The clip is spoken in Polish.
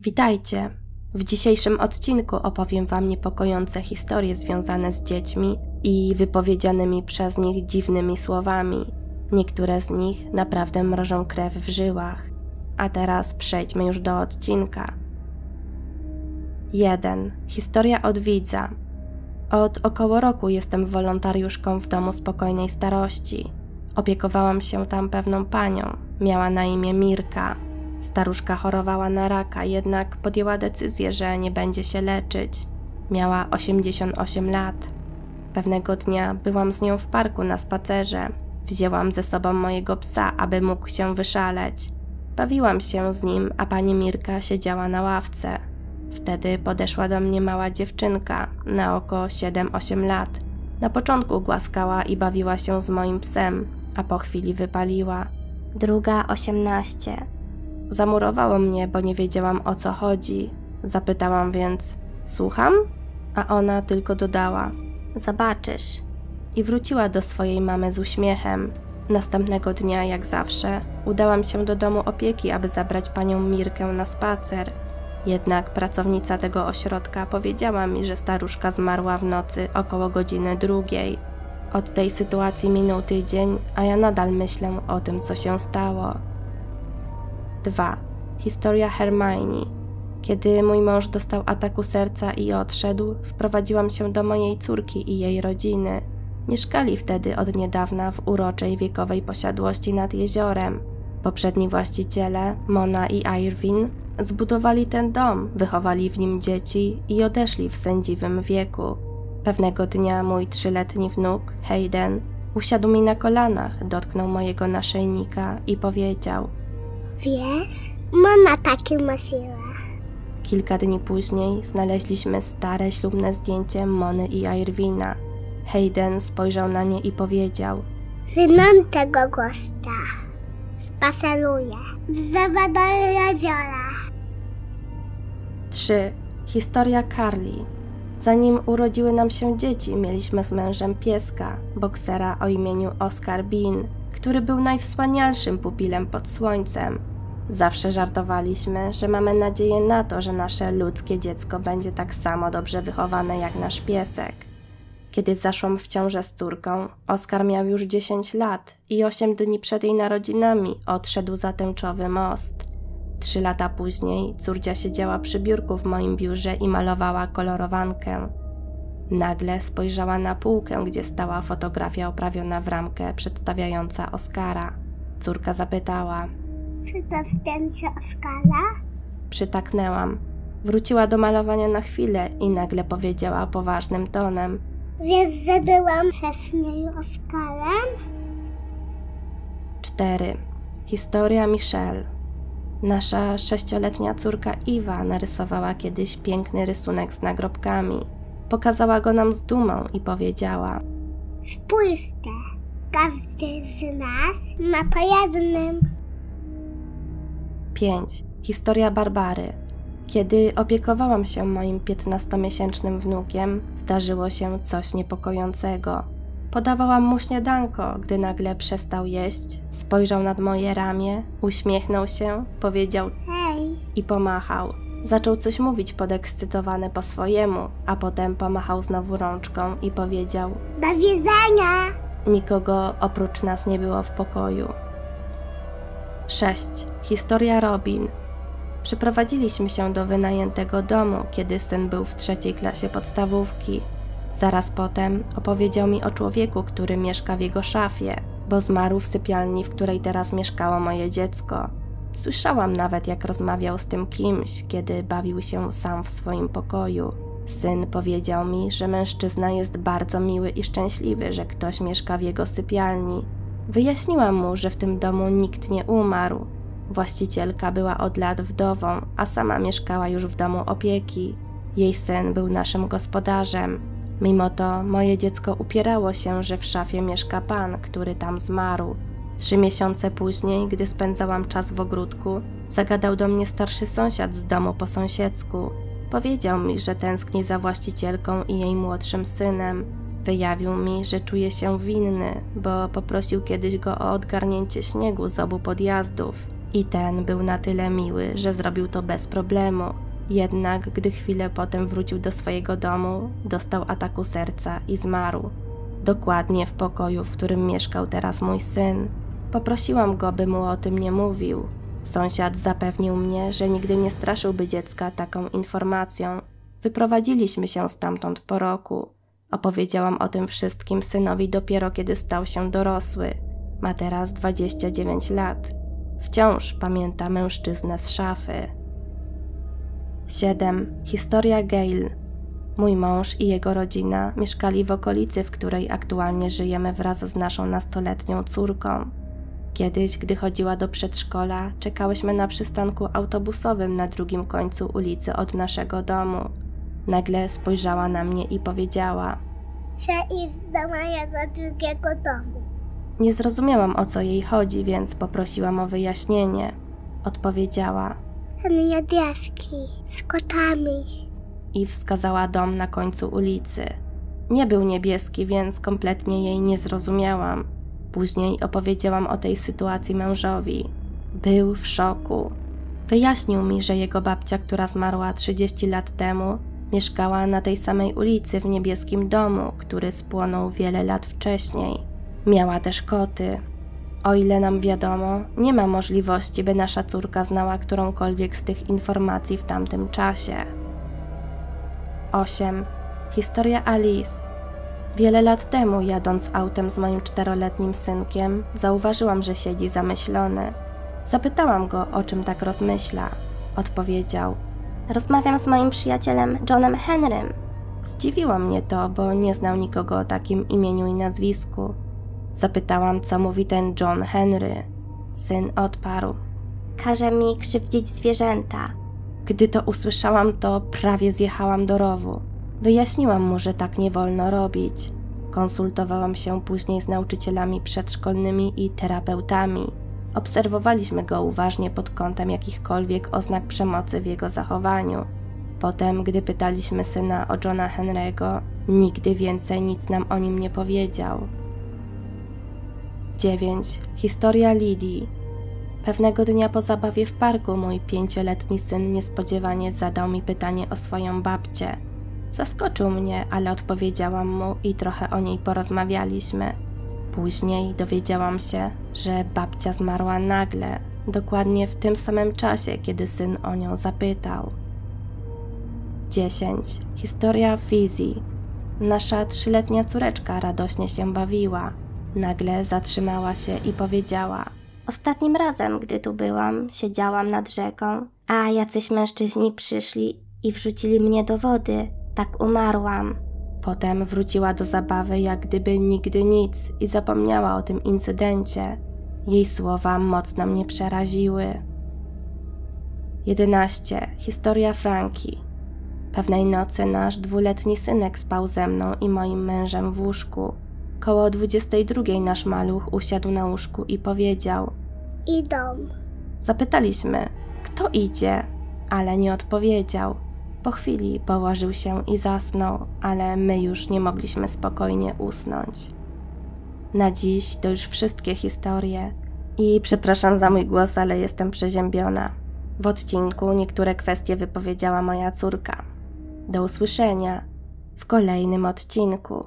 Witajcie! W dzisiejszym odcinku opowiem Wam niepokojące historie związane z dziećmi i wypowiedzianymi przez nich dziwnymi słowami. Niektóre z nich naprawdę mrożą krew w żyłach. A teraz przejdźmy już do odcinka. 1. Historia od widza. Od około roku jestem wolontariuszką w domu spokojnej starości. Opiekowałam się tam pewną panią. Miała na imię Mirka. Staruszka chorowała na raka, jednak podjęła decyzję, że nie będzie się leczyć. Miała 88 lat. Pewnego dnia byłam z nią w parku na spacerze. Wzięłam ze sobą mojego psa, aby mógł się wyszaleć. Bawiłam się z nim, a pani Mirka siedziała na ławce. Wtedy podeszła do mnie mała dziewczynka, na oko 7-8 lat. Na początku głaskała i bawiła się z moim psem, a po chwili wypaliła. Druga 18. Zamurowało mnie, bo nie wiedziałam o co chodzi. Zapytałam więc: Słucham? A ona tylko dodała: Zobaczysz. I wróciła do swojej mamy z uśmiechem. Następnego dnia, jak zawsze, udałam się do domu opieki, aby zabrać panią Mirkę na spacer. Jednak pracownica tego ośrodka powiedziała mi, że staruszka zmarła w nocy około godziny drugiej. Od tej sytuacji minął tydzień, a ja nadal myślę o tym, co się stało. 2. Historia Hermione. Kiedy mój mąż dostał ataku serca i odszedł, wprowadziłam się do mojej córki i jej rodziny. Mieszkali wtedy od niedawna w uroczej wiekowej posiadłości nad jeziorem. Poprzedni właściciele, Mona i Irwin, zbudowali ten dom, wychowali w nim dzieci i odeszli w sędziwym wieku. Pewnego dnia mój trzyletni wnuk, Hayden, usiadł mi na kolanach, dotknął mojego naszyjnika i powiedział: Wiesz, Mona takie ma siłę. Kilka dni później znaleźliśmy stare ślubne zdjęcie Mony i Irwina. Hayden spojrzał na nie i powiedział: Znam tego gościa. Spaceruje. Wzywa do jeziora. 3. Historia Carly. Zanim urodziły nam się dzieci, mieliśmy z mężem pieska, boksera o imieniu Oscar Bean, który był najwspanialszym pupilem pod słońcem. Zawsze żartowaliśmy, że mamy nadzieję na to, że nasze ludzkie dziecko będzie tak samo dobrze wychowane jak nasz piesek. Kiedy zaszłam w ciążę z córką, Oskar miał już 10 lat i 8 dni przed jej narodzinami odszedł za tęczowy most. Trzy lata później córcia siedziała przy biurku w moim biurze i malowała kolorowankę. Nagle spojrzała na półkę, gdzie stała fotografia oprawiona w ramkę przedstawiająca Oskara. Córka zapytała. Czy to zdjęcie Oskara? Przytaknęłam. Wróciła do malowania na chwilę i nagle powiedziała poważnym tonem. Wiesz, że byłam przez niej Oskarem? 4. Historia Michelle. Nasza sześcioletnia córka Iwa narysowała kiedyś piękny rysunek z nagrobkami. Pokazała go nam z dumą i powiedziała: Spójrzcie, każdy z nas ma po jednym. 5. Historia Barbary. Kiedy opiekowałam się moim 15-miesięcznym wnukiem, zdarzyło się coś niepokojącego. Podawałam mu śniadanko, gdy nagle przestał jeść, spojrzał nad moje ramię, uśmiechnął się, powiedział Hej, i pomachał. Zaczął coś mówić podekscytowany po swojemu, a potem pomachał znowu rączką i powiedział: do widzenia. Nikogo oprócz nas nie było w pokoju. 6. Historia Robin. Przyprowadziliśmy się do wynajętego domu, kiedy syn był w trzeciej klasie podstawówki. Zaraz potem opowiedział mi o człowieku, który mieszka w jego szafie, bo zmarł w sypialni, w której teraz mieszkało moje dziecko. Słyszałam nawet, jak rozmawiał z tym kimś, kiedy bawił się sam w swoim pokoju. Syn powiedział mi, że mężczyzna jest bardzo miły i szczęśliwy, że ktoś mieszka w jego sypialni. Wyjaśniłam mu, że w tym domu nikt nie umarł. Właścicielka była od lat wdową, a sama mieszkała już w domu opieki. Jej syn był naszym gospodarzem. Mimo to moje dziecko upierało się, że w szafie mieszka pan, który tam zmarł. Trzy miesiące później, gdy spędzałam czas w ogródku, zagadał do mnie starszy sąsiad z domu po sąsiedzku. Powiedział mi, że tęskni za właścicielką i jej młodszym synem. Wyjawił mi, że czuje się winny, bo poprosił kiedyś go o odgarnięcie śniegu z obu podjazdów I ten był na tyle miły, że zrobił to bez problemu. Jednak gdy chwilę potem wrócił do swojego domu, dostał ataku serca i zmarł. Dokładnie w pokoju, w którym mieszkał teraz mój syn. Poprosiłam go, by mu o tym nie mówił. Sąsiad zapewnił mnie, że nigdy nie straszyłby dziecka taką informacją. Wyprowadziliśmy się stamtąd po roku. Opowiedziałam o tym wszystkim synowi dopiero kiedy stał się dorosły. Ma teraz 29 lat. Wciąż pamięta mężczyznę z szafy. 7. Historia Gail. Mój mąż i jego rodzina mieszkali w okolicy, w której aktualnie żyjemy wraz z naszą nastoletnią córką. Kiedyś, gdy chodziła do przedszkola, czekałyśmy na przystanku autobusowym na drugim końcu ulicy od naszego domu. Nagle spojrzała na mnie i powiedziała: Chcę iść do mojego drugiego domu. Nie zrozumiałam o co jej chodzi, więc poprosiłam o wyjaśnienie. Odpowiedziała Ten niebieski, z kotami. i wskazała dom na końcu ulicy. Nie był niebieski, więc kompletnie jej nie zrozumiałam. Później opowiedziałam o tej sytuacji mężowi. Był w szoku. Wyjaśnił mi, że jego babcia, która zmarła 30 lat temu, mieszkała na tej samej ulicy w niebieskim domu, który spłonął wiele lat wcześniej. Miała też koty. O ile nam wiadomo, nie ma możliwości, by nasza córka znała którąkolwiek z tych informacji w tamtym czasie. 8. Historia Alice. Wiele lat temu, jadąc autem z moim czteroletnim synkiem, zauważyłam, że siedzi zamyślony. Zapytałam go, o czym tak rozmyśla. Odpowiedział: Rozmawiam z moim przyjacielem Johnem Henrym. Zdziwiło mnie to, bo nie znał nikogo o takim imieniu i nazwisku. Zapytałam, co mówi ten John Henry. Syn odparł. Każe mi krzywdzić zwierzęta. Gdy to usłyszałam, to prawie zjechałam do rowu. Wyjaśniłam mu, że tak nie wolno robić. Konsultowałam się później z nauczycielami przedszkolnymi i terapeutami. Obserwowaliśmy go uważnie pod kątem jakichkolwiek oznak przemocy w jego zachowaniu. Potem, gdy pytaliśmy syna o Johna Henry'ego, nigdy więcej nic nam o nim nie powiedział. 9. Historia Lidii. Pewnego dnia po zabawie w parku mój pięcioletni syn niespodziewanie zadał mi pytanie o swoją babcię. Zaskoczył mnie, ale odpowiedziałam mu i trochę o niej porozmawialiśmy. Później dowiedziałam się, że babcia zmarła nagle, dokładnie w tym samym czasie, kiedy syn o nią zapytał. 10. Historia Fizi. Nasza trzyletnia córeczka radośnie się bawiła. Nagle zatrzymała się i powiedziała: Ostatnim razem, gdy tu byłam, siedziałam nad rzeką, a jacyś mężczyźni przyszli i wrzucili mnie do wody. Tak umarłam. Potem wróciła do zabawy jak gdyby nigdy nic i zapomniała o tym incydencie. Jej słowa mocno mnie przeraziły. 11. Historia Franki. Pewnej nocy nasz dwuletni synek spał ze mną i moim mężem w łóżku. Koło 22 nasz maluch usiadł na łóżku i powiedział: Idą. Zapytaliśmy, kto idzie, ale nie odpowiedział. Po chwili położył się i zasnął, ale my już nie mogliśmy spokojnie usnąć. Na dziś to już wszystkie historie. I przepraszam za mój głos, ale jestem przeziębiona. W odcinku niektóre kwestie wypowiedziała moja córka. Do usłyszenia w kolejnym odcinku.